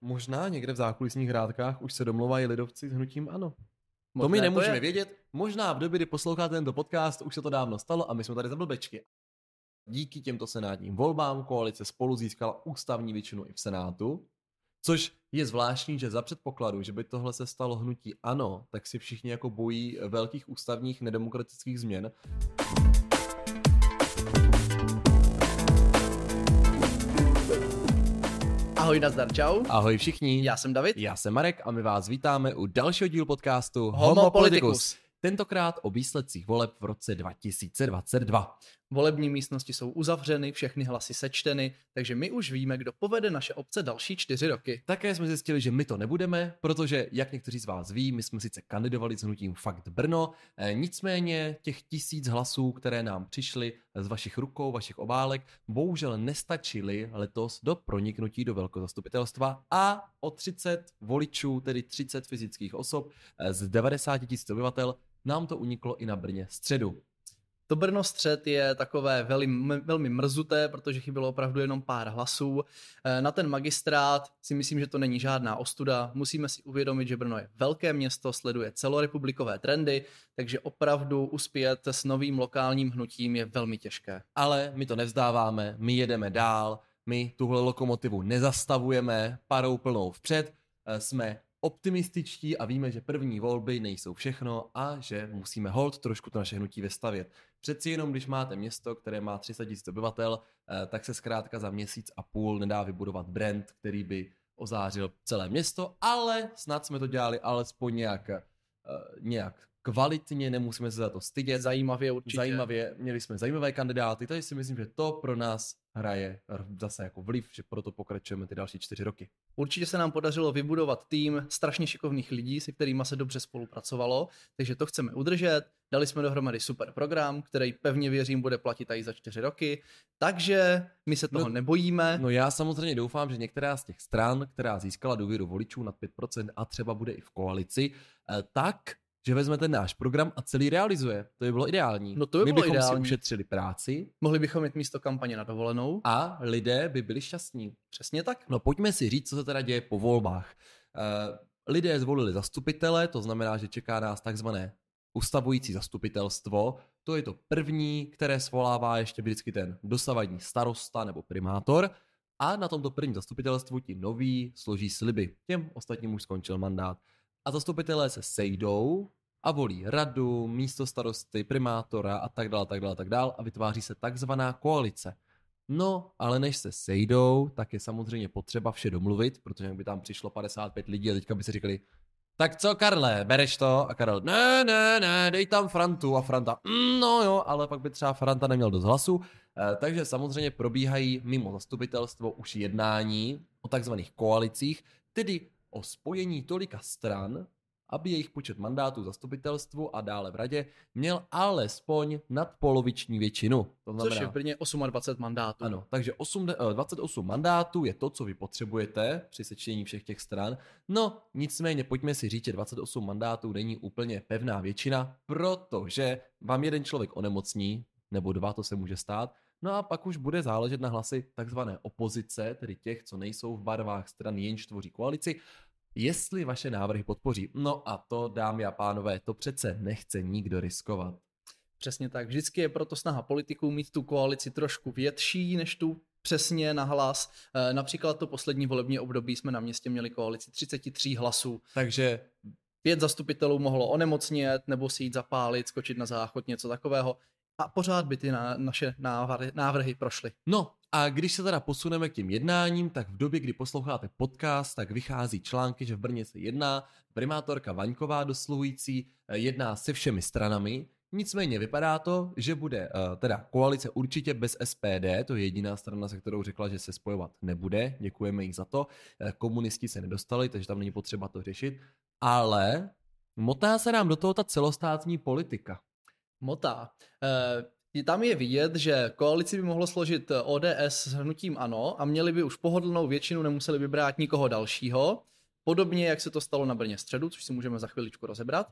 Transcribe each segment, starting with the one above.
možná někde v zákulisních hrádkách už se domluvají lidovci s hnutím ano. Možná to my to nemůžeme je. vědět. Možná v době, kdy posloucháte tento podcast, už se to dávno stalo a my jsme tady za blbečky. Díky těmto senátním volbám koalice spolu získala ústavní většinu i v Senátu, což je zvláštní, že za předpokladu, že by tohle se stalo hnutí ano, tak si všichni jako bojí velkých ústavních nedemokratických změn. Ahoj, nazdar, čau. Ahoj všichni, Já jsem David. já jsem Marek a my vás vítáme u dalšího dílu podcastu Homo Homo Politicus. Politicus. Tentokrát o výsledcích voleb v roce 2022. Volební místnosti jsou uzavřeny, všechny hlasy sečteny, takže my už víme, kdo povede naše obce další čtyři roky. Také jsme zjistili, že my to nebudeme, protože, jak někteří z vás ví, my jsme sice kandidovali s hnutím Fakt Brno, eh, nicméně těch tisíc hlasů, které nám přišly z vašich rukou, vašich obálek, bohužel nestačily letos do proniknutí do velkozastupitelstva a o 30 voličů, tedy 30 fyzických osob eh, z 90 tisíc obyvatel, nám to uniklo i na Brně středu. To Brno střed je takové velmi, velmi mrzuté, protože chybělo opravdu jenom pár hlasů. Eh, Na ten magistrát si myslím, že to není žádná ostuda. Musíme si uvědomit, že Brno je velké město, sleduje celorepublikové trendy, takže opravdu uspět s novým lokálním hnutím je velmi těžké. Ale my to nevzdáváme, my jedeme dál, my tuhle lokomotivu nezastavujeme parou plnou vpřed, eh, jsme optimističtí a víme, že první volby nejsou všechno a že musíme hold trošku to naše hnutí vystavět. Přeci jenom, když máte město, které má 300 000 obyvatel, eh, tak se zkrátka za měsíc a půl nedá vybudovat brand, který by ozářil celé město, ale snad jsme to dělali alespoň nějak, eh, nějak kvalitně, nemusíme se za to stydět. Zajímavě určitě. Zajímavě, měli jsme zajímavé kandidáty, takže si myslím, že to pro nás hraje zase jako vliv, že proto pokračujeme ty další čtyři roky. Určitě se nám podařilo vybudovat tým strašně šikovných lidí, se kterými se dobře spolupracovalo, takže to chceme udržet. Dali jsme dohromady super program, který pevně věřím bude platit i za čtyři roky, takže my se toho No, nebojíme. No já samozřejmě doufám, že některá z těch stran, která získala důvěru voličů nad 5% a třeba bude i v koalici, eh, tak, že vezme ten náš program a celý realizuje. To by bylo ideální. No to by My bylo bychom ideální. si ušetřili práci Mohli bychom mít místo kampaně na dovolenou. a lidé by byli šťastní. Přesně tak. No pojďme si říct, co se teda děje po volbách. Eh, Lidé zvolili zastupitele, to znamená, že čeká nás takzvané ustavující zastupitelstvo. To je to první, které svolává ještě vždycky ten dosavadní starosta nebo primátor. A na tomto prvním zastupitelstvu ti noví složí sliby. Těm ostatním už skončil mandát. A zastupitelé se sejdou a volí radu, místo starosty, primátora a tak dále, tak dále, tak dále a vytváří se takzvaná koalice. No, ale než se sejdou, tak je samozřejmě potřeba vše domluvit, protože jak by tam přišlo 55 lidí a teďka by si říkali, tak co Karle, bereš to? A Karel, ne, ne, ne, dej tam Frantu. A Franta, mm, no jo, ale pak by třeba Franta neměl dost hlasu. Eh, takže samozřejmě probíhají mimo zastupitelstvo už jednání o takzvaných koalicích, tedy o spojení tolika stran, aby jejich počet mandátů v zastupitelstvu a dále v radě měl alespoň nadpoloviční většinu. To Což je v Brně 28 mandátů. ano, takže 8, eh, 28 mandátů je to, co vy potřebujete při sečtení všech těch stran. No, nicméně pojďme si říct, že 28 mandátů není úplně pevná většina, protože vám jeden člověk onemocní, nebo dva, to se může stát, no a pak už bude záležet na hlasy takzvané opozice, tedy těch, co nejsou v barvách stran, jenž tvoří koalici, jestli vaše návrhy podpoří. No a to, dámy a pánové, to přece nechce nikdo riskovat. Přesně tak. Vždycky je proto snaha politiků mít tu koalici trošku větší než tu přesně na hlas. E, Například to poslední volební období jsme na městě měli koalici 33 hlasů. Takže Pět zastupitelů mohlo onemocnět nebo si jít zapálit, skočit na záchod, něco takového. A pořád by ty na, naše návrhy, návrhy prošly. No a když se teda posuneme k těm jednáním, tak v době, kdy posloucháte podcast, tak vychází články, že v Brně se jedná, primátorka Vaňková dosluhující eh, jedná se všemi stranami, Nicméně vypadá to, že bude uh, teda koalice určitě bez SPD, to je jediná strana, se kterou řekla, že se spojovat nebude, děkujeme jí za to. Eh, Komunisti se nedostali, takže tam není potřeba to řešit, ale motá se nám do toho ta celostátní politika. Motá. E, tam je vidět, že koalici by mohlo složit ODS s hnutím ANO a měli by už pohodlnou většinu, nemuseli by brát nikoho dalšího. Podobně, jak se to stalo na Brně středu, což si můžeme za chviličku rozebrat.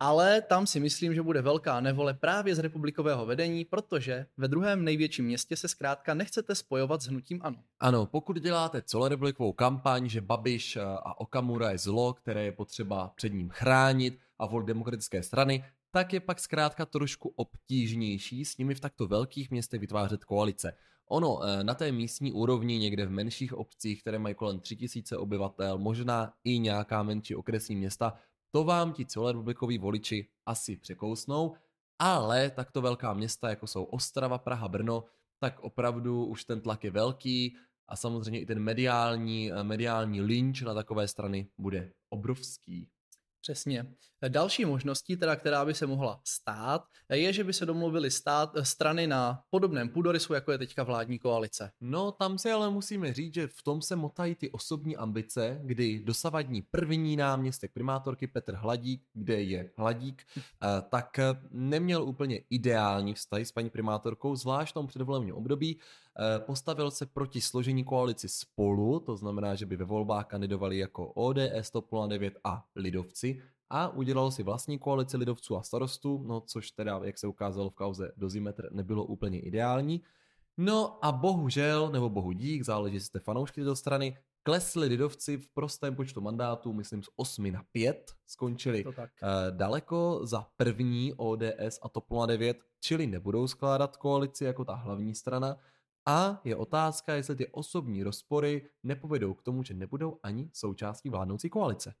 ale tam si myslím, že bude velká nevole právě z republikového vedení, protože ve druhém největším městě se zkrátka nechcete spojovat s hnutím ANO. Ano, pokud děláte celorepublikovou kampaň, že Babiš a Okamura je zlo, které je potřeba před ním chránit a volit demokratické strany, tak je pak zkrátka trošku obtížnější s nimi v takto velkých městech vytvářet koalice. Ono eh, na té místní úrovni, někde v menších obcích, které mají kolem 3000 obyvatel, možná i nějaká menší okresní města, to vám ti celorepublikoví voliči asi překousnou, ale takto velká města, jako jsou Ostrava, Praha, Brno, tak opravdu už ten tlak je velký a samozřejmě i ten mediální, eh, mediální lynč na takové strany bude obrovský. Přesně. Další možností, teda, která by se mohla stát, je, že by se domluvili stát, strany na podobném půdorysu, jako je teďka vládní koalice. No, tam si ale musíme říct, že v tom se motají ty osobní ambice, kdy dosavadní první náměstek primátorky Petr Hladík, kde je Hladík, eh, tak neměl úplně ideální vztah s paní primátorkou, zvlášť v tom předvolebním období. Eh, postavil se proti složení koalici spolu, to znamená, že by ve volbách kandidovali jako ODS, TOP 09 a Lidovci. A udělal si vlastní koalici lidovců a starostů, no což teda, jak se ukázalo v kauze Dozimetr, nebylo úplně ideální. No a bohužel, nebo bohu dík, záleží, jestli jste fanoušky do strany, klesli lidovci v prostém počtu mandátů, myslím z 8 na 5, skončili uh, daleko za první ODS a TOP 09, čili nebudou skládat koalici jako ta hlavní strana, a je otázka, jestli ty osobní rozpory nepovedou k tomu, že nebudou ani součástí vládnoucí koalice.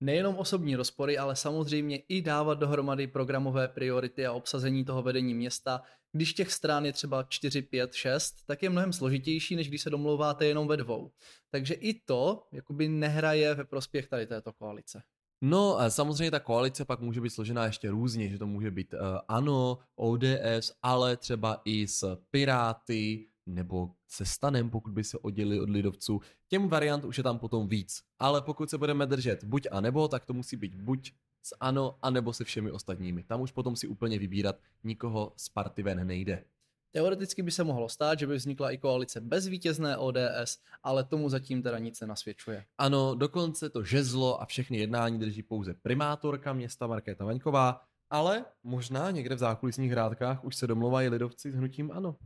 Nejenom osobní rozpory, ale samozřejmě i dávat dohromady programové priority a obsazení toho vedení města. Když těch stran je třeba 4, 5, 6, tak je mnohem složitější, než když se domlouváte jenom ve dvou. Takže i to jakoby nehraje ve prospěch tady této koalice. No, samozřejmě ta koalice pak může být složená ještě různě, že to může být uh, ANO, ODS, ale třeba i s Piráty, nebo se stanem, pokud by se oddělili od lidovců. Těm variant už je tam potom víc. Ale pokud se budeme držet buď a nebo, tak to musí být buď s ANO, anebo se všemi ostatními. Tam už potom si úplně vybírat nikoho z party ven nejde. Teoreticky by se mohlo stát, že by vznikla i koalice bez vítězné ODS, ale tomu zatím teda nic nenasvědčuje. Ano, dokonce to žezlo a všechny jednání drží pouze primátorka města Markéta Vaňková, ale možná někde v zákulisních hrádkách už se domluvají lidovci s hnutím ANO.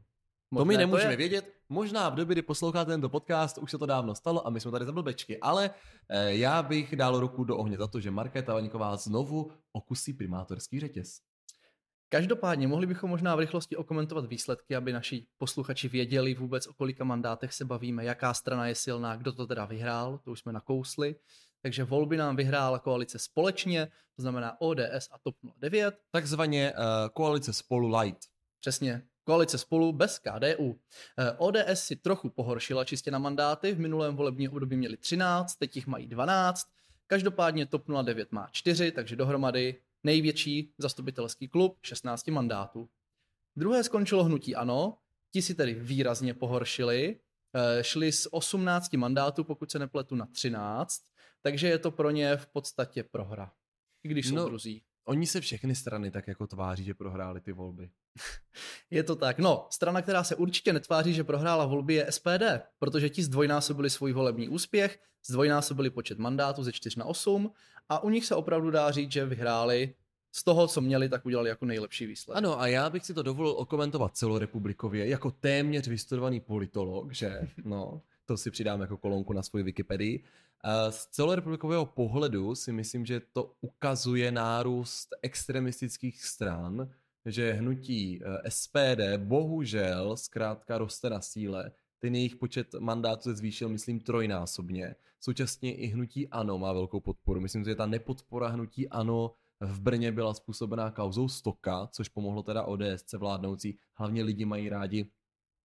Možná to my nemůžeme to vědět. Možná v době, kdy posloucháte tento podcast, už se to dávno stalo a my jsme tady za blbečky. Ale eh, já bych dal ruku do ohně za to, že Markéta Vaňková znovu okusí primátorský řetěz. Každopádně mohli bychom možná v rychlosti okomentovat výsledky, aby naši posluchači věděli vůbec, o kolika mandátech se bavíme, jaká strana je silná, kdo to teda vyhrál, to už jsme nakousli. Takže volby nám vyhrála koalice společně, to znamená ODS a TOP 09. Takzvaně uh, koalice spolu light. Přesně, Koalice spolu bez KDU. Eh, ODS si trochu pohoršila čistě na mandáty, v minulém volebním období měli 13, teď jich mají 12. Každopádně TOP 09 má 4, takže dohromady největší zastupitelský klub 16 mandátů. Druhé skončilo hnutí ANO, ti si tedy výrazně pohoršili, eh, šli z 18 mandátů, pokud se nepletu, na 13, takže je to pro ně v podstatě prohra, i když jsou no, druzí. Oni se všechny strany tak jako tváří, že prohráli ty volby. je to tak. No, strana, která se určitě netváří, že prohrála volby, je SPD, protože ti zdvojnásobili svůj volební úspěch, zdvojnásobili počet mandátů ze 4 na 8 a u nich se opravdu dá říct, že vyhráli z toho, co měli, tak udělali jako nejlepší výsledek. Ano, a já bych si to dovolil okomentovat celorepublikově, jako téměř vystudovaný politolog, že? No, to si přidám jako kolonku na svoji Wikipedii. Z celorepublikového pohledu si myslím, že to ukazuje nárůst extremistických stran, že hnutí eh, SPD bohužel zkrátka roste na síle. Ten jejich počet mandátů se zvýšil, myslím, trojnásobně. Současně i hnutí ANO má velkou podporu. Myslím, že ta nepodpora hnutí ANO v Brně byla způsobená kauzou Stoka, což pomohlo teda ODSC vládnoucí. Hlavně lidi mají rádi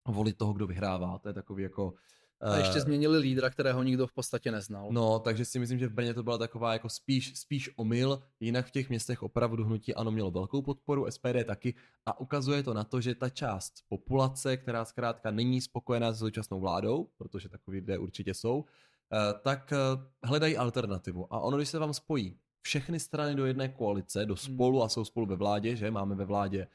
volit toho, kdo vyhrává. To je takový jako a ještě eh, změnili lídra, kterého nikdo v podstatě neznal. No, takže si myslím, že v Brně to byla taková jako spíš, spíš omyl, jinak v těch městech opravdu hnutí ano mělo velkou podporu, SPD taky a ukazuje to na to, že ta část populace, která zkrátka není spokojená s současnou vládou, protože takový lidé určitě jsou, eh, tak eh, hledají alternativu. A ono, když se vám spojí všechny strany do jedné koalice, do hmm. spolu a jsou spolu ve vládě, že máme ve vládě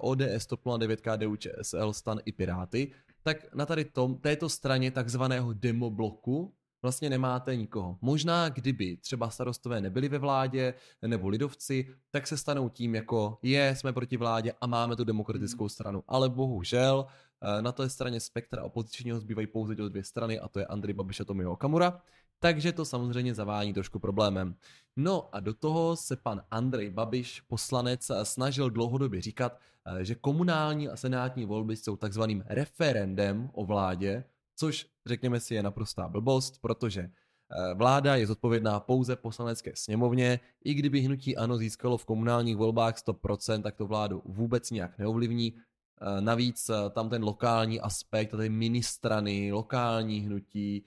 ODS, TOP 09, KDU, ČSL, STAN i Piráty, tak na tady tom, této straně takzvaného demobloku vlastně nemáte nikoho. Možná kdyby třeba starostové nebyli ve vládě nebo lidovci, tak se stanou tím jako je, jsme proti vládě a máme tu demokratickou stranu. Ale bohužel eh, na té straně spektra opozičního zbývají pouze dvě strany a to je Andrej Babiš a Tomio Okamura takže to samozřejmě zavání trošku problémem. No a do toho se pan Andrej Babiš, poslanec, snažil dlouhodobě říkat, eh, že komunální a senátní volby jsou takzvaným referendem o vládě, což řekněme si je naprostá blbost, protože eh, vláda je zodpovědná pouze poslanecké sněmovně, i kdyby hnutí ANO získalo v komunálních volbách 100%, tak to vládu vůbec nějak neovlivní. Eh, navíc tam ten lokální aspekt, ty ministrany, lokální hnutí,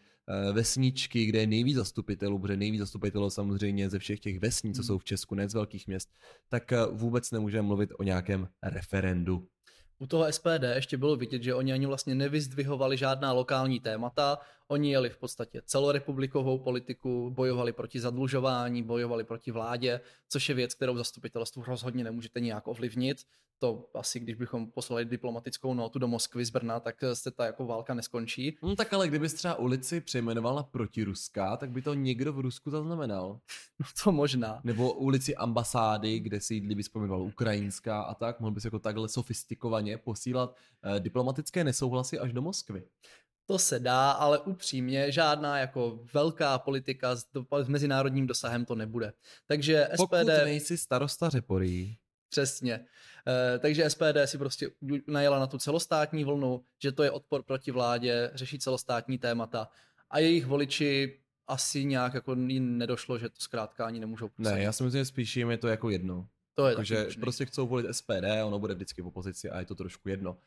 vesničky, kde je nejvíc zastupitelů, protože nejvíc zastupitelů samozřejmě ze všech těch vesnic, co hmm. jsou v Česku, ne z velkých měst, tak eh, vůbec nemůžeme mluvit o nějakém referendu. U toho SPD ještě bylo vidět, že oni ani vlastně nevyzdvihovali žádná lokální témata, oni jeli v podstatě celorepublikovou politiku, bojovali proti zadlužování, bojovali proti vládě, což je věc, kterou zastupitelstvu rozhodně nemůžete nějak ovlivnit. To asi, když bychom poslali diplomatickou notu do Moskvy z Brna, tak se ta jako válka neskončí. No tak ale kdyby třeba ulici přejmenoval na protiruská, tak by to někdo v Rusku zaznamenal. No to možná. Nebo ulici ambasády, kde si by vzpomínal ukrajinská a tak, mohl by se jako takhle sofistikovaně posílat eh, diplomatické nesouhlasy až do Moskvy. To se dá, ale upřímně žádná jako velká politika s, s mezinárodním dosahem to nebude. Takže SPD... Pokud nejsi starosta Řeporí. Přesně. E, takže SPD si prostě najela na tu celostátní vlnu, že to je odpor proti vládě, řeší celostátní témata a jejich voliči asi nějak jako nedošlo, že to zkrátka ani nemůžou působit. Ne, já si myslím, že spíš jim je to jako jedno. To je Takže prostě chcou volit SPD, ono bude vždycky v opozici a je to trošku jedno.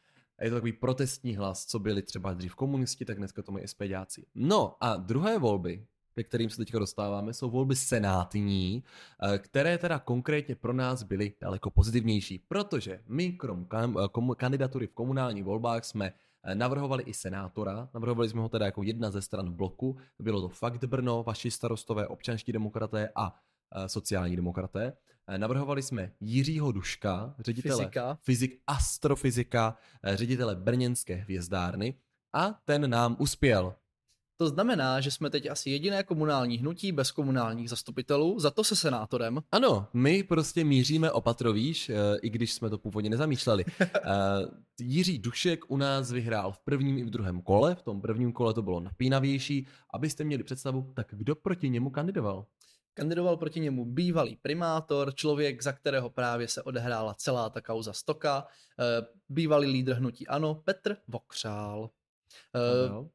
A je to takový protestní hlas, co byli třeba dřív komunisti, tak dneska to mají SPDáci. No a druhé volby, ke kterým se teďka dostáváme, jsou volby senátní, eh, které teda konkrétně pro nás byly daleko pozitivnější, protože my krom eh, kandidatury v komunálních volbách jsme eh, navrhovali i senátora, navrhovali jsme ho teda jako jedna ze stran bloku, bylo to fakt Brno, vaši starostové, občanští demokraté a sociální demokraté. Eh, navrhovali jsme Jiřího Duška, ředitele Fyzika. fyzik, astrofyzika, eh, ředitele Brněnské hvězdárny a ten nám uspěl. To znamená, že jsme teď asi jediné komunální hnutí bez komunálních zastupitelů, za to se senátorem. Ano, my prostě míříme opatrovíš, eh, i když jsme to původně nezamýšleli. Jiří Dušek u nás vyhrál v prvním i v druhém kole, v tom prvním kole to bylo napínavější. Abyste měli představu, tak kdo proti němu kandidoval? Kandidoval proti němu bývalý primátor, člověk, za kterého právě se odehrála celá ta kauza Stoka, eh, bývalý lídr hnutí Ano, Petr Vokřál. Eh,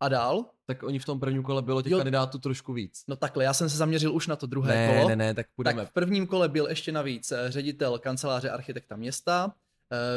a dál? Tak oni v tom prvním kole bylo těch jo. kandidátů trošku víc. No takhle, já jsem se zaměřil už na to druhé ne, kolo. Ne, ne, tak půjdeme. Tak v prvním kole byl ještě navíc eh, ředitel kanceláře architekta města,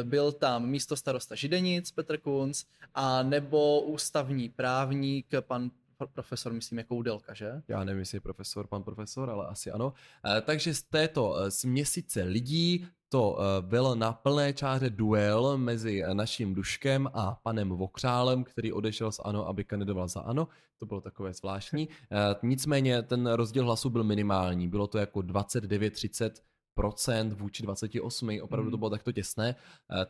byl tam místo starosta Židenic Petr Kunc a nebo ústavní právník pan profesor, myslím, jako Udelka, že? Já nevím, jestli je profesor, pan profesor, ale asi ano. E, takže z této směsice lidí to e, byl na plné čáře duel mezi naším Duškem a panem Vokřálem, který odešel z ANO, aby kandidoval za ANO. To bylo takové zvláštní. Nicméně ten rozdíl hlasu byl minimální. Bylo to jako 29-30 procent vůči 28, opravdu to hmm. bylo takto těsné,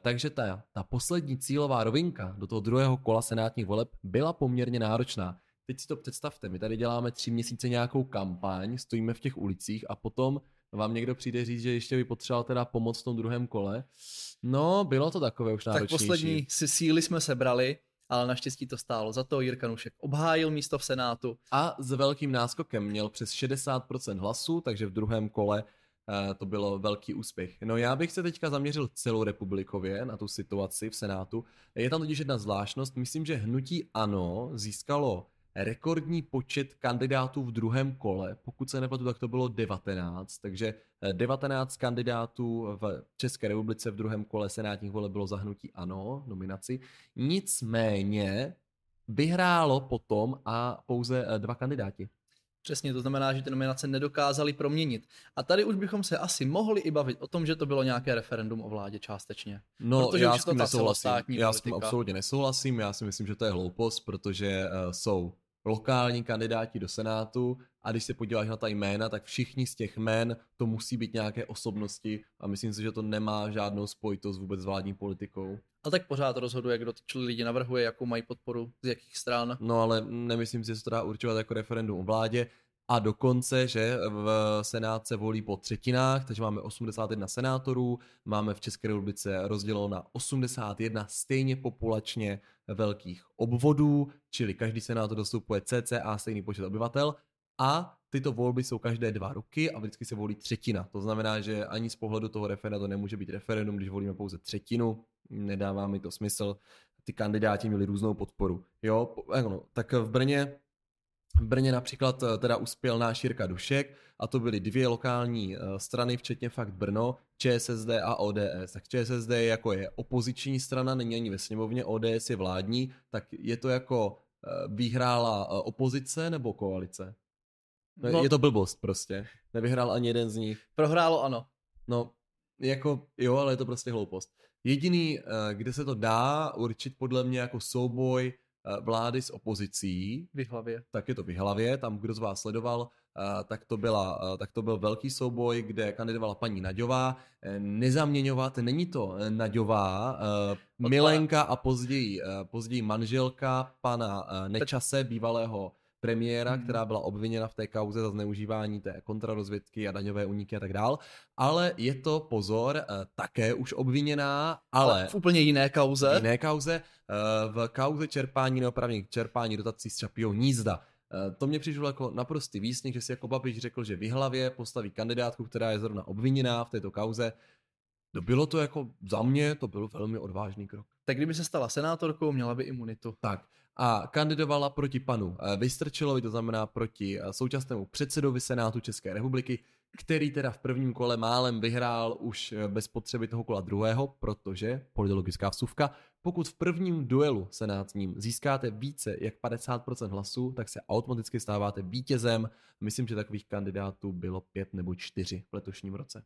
takže ta, ta poslední cílová rovinka do toho druhého kola senátních voleb byla poměrně náročná. Teď si to představte, my tady děláme tři měsíce nějakou kampaň, stojíme v těch ulicích a potom vám někdo přijde říct, že ještě by potřeboval teda pomoc v tom druhém kole. No, bylo to takové už náročnější. Tak poslední si síly jsme sebrali, ale naštěstí to stálo. Za to Jirka Nušek obhájil místo v Senátu. A s velkým náskokem měl přes 60% hlasů, takže v druhém kole uh, to bylo velký úspěch. No já bych se teďka zaměřil celou republikově na tu situaci v Senátu. Je tam totiž jedna zvláštnost, myslím, že hnutí ANO získalo rekordní počet kandidátů v druhém kole. Pokud se nepletu, tak to bylo 19, takže 19 eh, kandidátů v České republice v druhém kole senátních voleb bylo zahnutí ano, nominaci. Nicméně vyhrálo potom a pouze eh, dva kandidáti. Přesně, to znamená, že ty nominace nedokázali proměnit. A tady už bychom se asi mohli i bavit o tom, že to bylo nějaké referendum o vládě částečně. No, protože já s tím nesouhlasím. Já s tím absolutně nesouhlasím. Já si myslím, že to je hloupost, protože uh, jsou lokální kandidáti do Senátu a když se podíváš na ta jména, tak všichni z těch jmén to musí být nějaké osobnosti a myslím si, že to nemá žádnou spojitost vůbec s vládní politikou. A tak pořád rozhoduje, kdo ty lidi navrhuje, jakou mají podporu, z jakých stran. No ale nemyslím si, že se to dá určovat jako referendum o vládě. A dokonce, že v Senát se volí po třetinách, takže máme 81 senátorů, máme v České republice rozděleno na 81 stejně populačně velkých obvodů, čili každý senátor dostupuje cca stejný počet obyvatel a tyto volby jsou každé dva roky a vždycky se volí třetina. To znamená, že ani z pohledu toho referenda to nemůže být referendum, když volíme pouze třetinu, nedává mi to smysl. Ty kandidáti měli různou podporu. Jo, tak v Brně v Brně například eh, teda uspěl náš Jirka Dušek a to byly dvě lokální eh, strany, včetně fakt Brno, ČSSD a ODS. Tak ČSSD je jako je opoziční strana, není ani ve sněmovně, ODS je vládní, tak je to jako eh, vyhrála opozice nebo koalice? No, no, je to blbost prostě. Nevyhrál ani jeden z nich. Prohrálo ano. No, jako jo, ale je to prostě hloupost. Jediný, kde se to dá určit podle mě jako souboj vlády s opozicí. V hlavě. Tak je to v hlavě, tam kdo z vás sledoval, eh, tak to, byla, eh, tak to byl velký souboj, kde kandidovala paní Naďová. Nezaměňovat, není to Naďová, Milenka a později, později manželka pana Nečase, bývalého premiéra, hmm. která byla obviněna v té kauze za zneužívání té kontrarozvědky a daňové uniky a tak dál. Ale je to, pozor, eh, také už obviněná, ale... V úplně jiné kauze. V jiné kauze, eh, v kauze čerpání neopravných čerpání dotací z Čapího nízda. Eh, to mě přišlo jako naprostý výsměch, že si jako Babiš řekl, že v hlavě postaví kandidátku, která je zrovna obviněná v této kauze. No bylo to jako, za mě to byl velmi odvážný krok. Tak kdyby se stala senátorkou, měla by imunitu. Tak a kandidovala proti panu eh, Vystrčilovi, to znamená proti eh, současnému předsedovi Senátu České republiky, který teda v prvním kole málem vyhrál už eh, bez potřeby toho kola druhého, protože, politologická vsuvka, pokud v prvním duelu senátním získáte více jak 50% hlasů, tak se automaticky stáváte vítězem. Myslím, že takových kandidátů bylo pět nebo čtyři v letošním roce.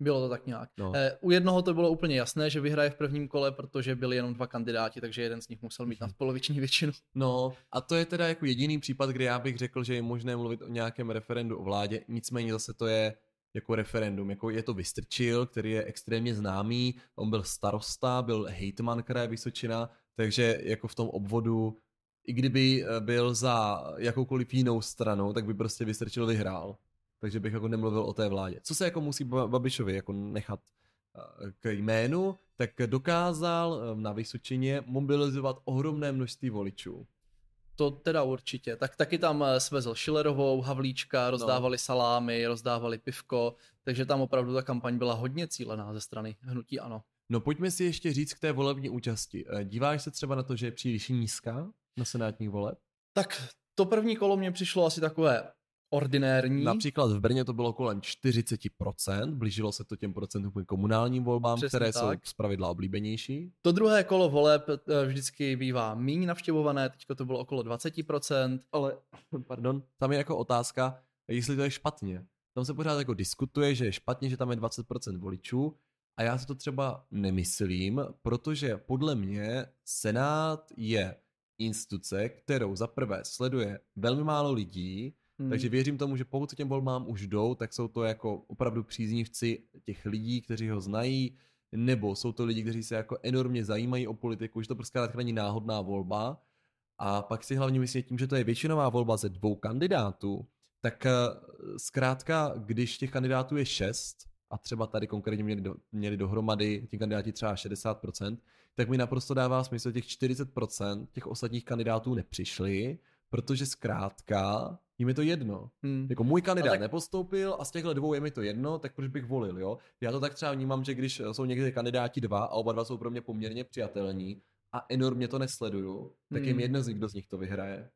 Bylo to tak nějak. No. Eh, u jednoho to bylo úplně jasné, že vyhraje v prvním kole, protože byli jenom dva kandidáti, takže jeden z nich musel mít nadpoloviční většinu. No a to je teda jako jediný případ, kde já bych řekl, že je možné mluvit o nějakém referendu o vládě, nicméně zase to je jako referendum, jako je to Vystrčil, který je extrémně známý, on byl starosta, byl hejtman kraje Vysočina, takže jako v tom obvodu, i kdyby eh, byl za jakoukoliv jinou stranou, tak by prostě Vystrčil vyhrál takže bych jako nemluvil o té vládě. Co se jako musí Babišovi jako nechat eh, k jménu, tak dokázal eh, na Vysočině mobilizovat ohromné množství voličů. To teda určitě. Tak taky tam eh, svezl Schillerovou, Havlíčka, rozdávali no. salámy, rozdávali pivko, takže tam opravdu ta kampaň byla hodně cílená ze strany hnutí ano. No pojďme si ještě říct k té volební účasti. Díváš se třeba na to, že je příliš nízká na senátních voleb? Tak to první kolo mě přišlo asi takové ordinérní. Například v Brně to bylo kolem 40%, blížilo se to těm procentům komunálním volbám, Přesně které tak. jsou zpravidla oblíbenější. To druhé kolo voleb eh, vždycky bývá méně navštěvované, teďko to bylo okolo 20%. Ale, pardon, tam je jako otázka, jestli to je špatně. Tam se pořád jako diskutuje, že je špatně, že tam je 20% voličů, a já si to třeba nemyslím, protože podle mě Senát je instituce, kterou za prvé sleduje velmi málo lidí, Hmm. Takže věřím tomu, že pokud se těm volbám už jdou, tak jsou to jako opravdu příznivci těch lidí, kteří ho znají, nebo jsou to lidi, kteří se jako enormně zajímají o politiku, že to prostě není náhodná volba. A pak si hlavně myslím tím, že to je většinová volba ze dvou kandidátů, tak eh, zkrátka, když těch kandidátů je šest, a třeba tady konkrétně měli, do, měli dohromady ti kandidáti třeba 60%, tak mi naprosto dává smysl, těch 40% těch ostatních kandidátů nepřišli, protože zkrátka jim je to jedno. Hmm. Jako můj kandidát tak... nepostoupil a z těchto dvou je mi to jedno, tak proč bych volil, jo? Já to tak třeba vnímám, že když jsou někdy kandidáti dva a oba dva jsou pro mě poměrně přijatelní a enormně to nesleduju, tak hmm. jim jedno z nich, kdo z nich to vyhraje.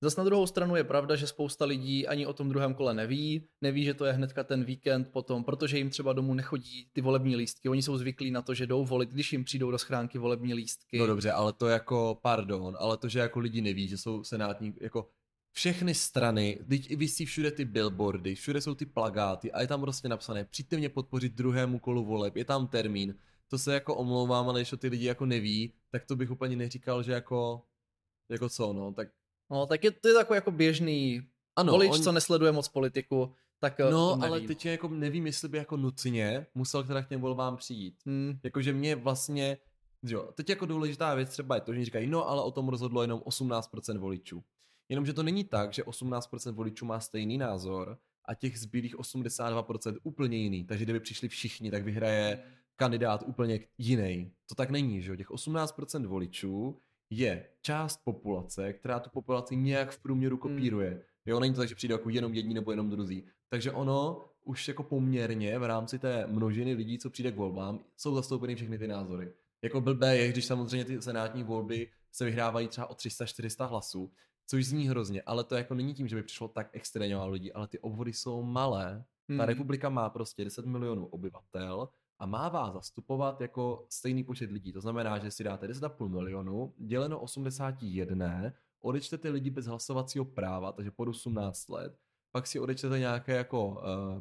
Zas na druhou stranu je pravda, že spousta lidí ani o tom druhém kole neví, neví, že to je hnedka ten víkend potom, protože jim třeba domů nechodí ty volební lístky. Oni jsou zvyklí na to, že jdou volit, když jim přijdou do schránky volební lístky. No dobře, ale to jako, pardon, ale to, že jako lidi neví, že jsou senátní, jako všechny strany, teď vysí všude ty billboardy, všude jsou ty plagáty a je tam prostě napsané, přijďte mě podpořit druhému kolu voleb, je tam termín, to se jako omlouvám, ale když to ty lidi jako neví, tak to bych úplně neříkal, že jako, jako co no, tak No, tak je to je takový jako běžný ano, volič, on... co nesleduje moc politiku, tak eh, No, ale teď jako nevím, jestli by jako nutně musel teda k těm volbám přijít. Hmm. Jakože mě vlastně, jo, teď jako důležitá věc třeba je to, že říkají, no ale o tom rozhodlo jenom 18% voličů. Jenomže to není tak, že 18% voličů má stejný názor a těch zbylých 82% úplně jiný. Takže kdyby přišli všichni, tak vyhraje kandidát úplně jiný. To tak není, že jo? Těch 18% voličů je část populace, která tu populaci nějak v průměru kopíruje. Hmm. Jo, není to tak, že přijde jako jenom jedni nebo jenom druzí. Takže ono už jako poměrně v rámci té množiny lidí, co přijde k volbám, jsou zastoupeny všechny ty názory. Jako blbé je, když samozřejmě ty senátní volby se vyhrávají třeba o 300-400 hlasů, což zní hrozně, ale to jako není tím, že by přišlo tak extrémně málo lidí, ale ty obvody jsou malé. Hmm. Ta republika má prostě 10 milionů obyvatel a má vás zastupovat jako stejný počet lidí. To znamená, že si dáte 10,5 milionu, děleno 81, odečtete lidi bez hlasovacího práva, takže pod 18 let, pak si odečtete nějaké jako uh,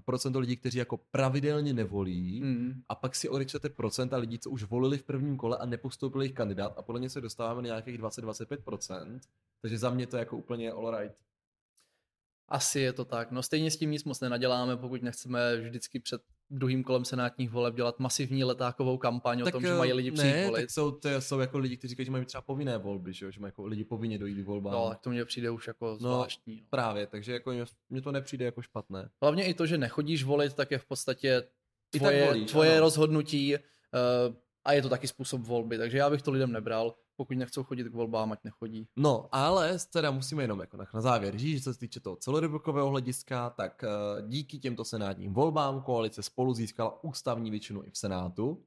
procento lidí, kteří jako pravidelně nevolí mm. a pak si odečtete procenta lidí, co už volili v prvním kole a nepostoupil jejich kandidát a podle mě se dostáváme na nějakých 20-25%, takže za mě to je jako úplně all right. Asi je to tak. No stejně s tím nic moc nenaděláme, pokud nechceme vždycky před druhým kolem senátních voleb dělat masivní letákovou kampaň tak, o tom, že mají lidi přijít ne, volit. Tak jsou, to jsou jako lidi, kteří říkají, že mají třeba povinné volby, že, že mají jako lidi povinně dojít volbám. No, tak to mně přijde už jako no, zvláštní. No. Právě, takže jako mně to nepřijde jako špatné. Hlavně i to, že nechodíš volit, tak je v podstatě tvoje, volíš, tvoje rozhodnutí uh, a je to taky způsob volby, takže já bych to lidem nebral pokud nechcou chodit k volbám, ať nechodí. No, ale teda musíme jenom jako na závěr říct, že co se týče toho celorepublikového hlediska, tak uh, díky těmto senátním volbám koalice spolu získala ústavní většinu i v Senátu,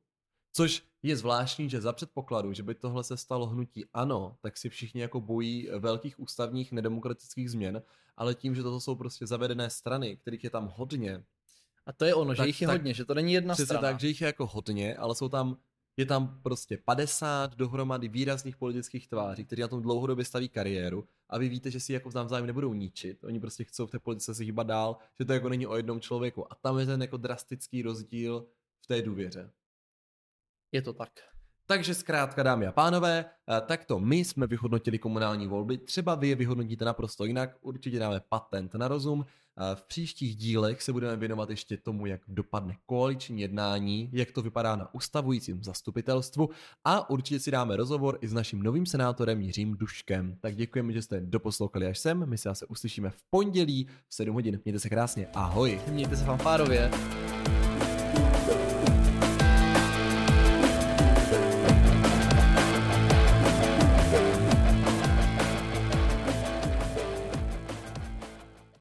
což je zvláštní, že za předpokladu, že by tohle se stalo hnutí ano, tak si všichni jako bojí velkých ústavních nedemokratických změn, ale tím, že toto jsou prostě zavedené strany, kterých je tam hodně, a to je ono, tak, že jich je tak, hodně, že to není jedna strana. tak, že jich je jako hodně, ale jsou tam je tam prostě 50 dohromady výrazných politických tváří, kteří na tom dlouhodobě staví kariéru a vy víte, že si jako navzájem nebudou ničit. Oni prostě chcou v té politice se hýbat dál, že to jako není o jednom člověku. A tam je ten jako drastický rozdíl v té důvěře. Je to tak. Takže zkrátka, dámy a pánové, eh, takto my jsme vyhodnotili komunální volby, třeba vy je vyhodnotíte naprosto jinak, určitě dáme patent na rozum. Eh, v příštích dílech se budeme věnovat ještě tomu, jak dopadne koaliční jednání, jak to vypadá na ustavujícím zastupitelstvu a určitě si dáme rozhovor i s naším novým senátorem Jiřím Duškem. Tak děkujeme, že jste doposlouchali až sem, my se zase uslyšíme v pondělí v 7 hodin. Mějte se krásně, ahoj. Mějte se fanfárově.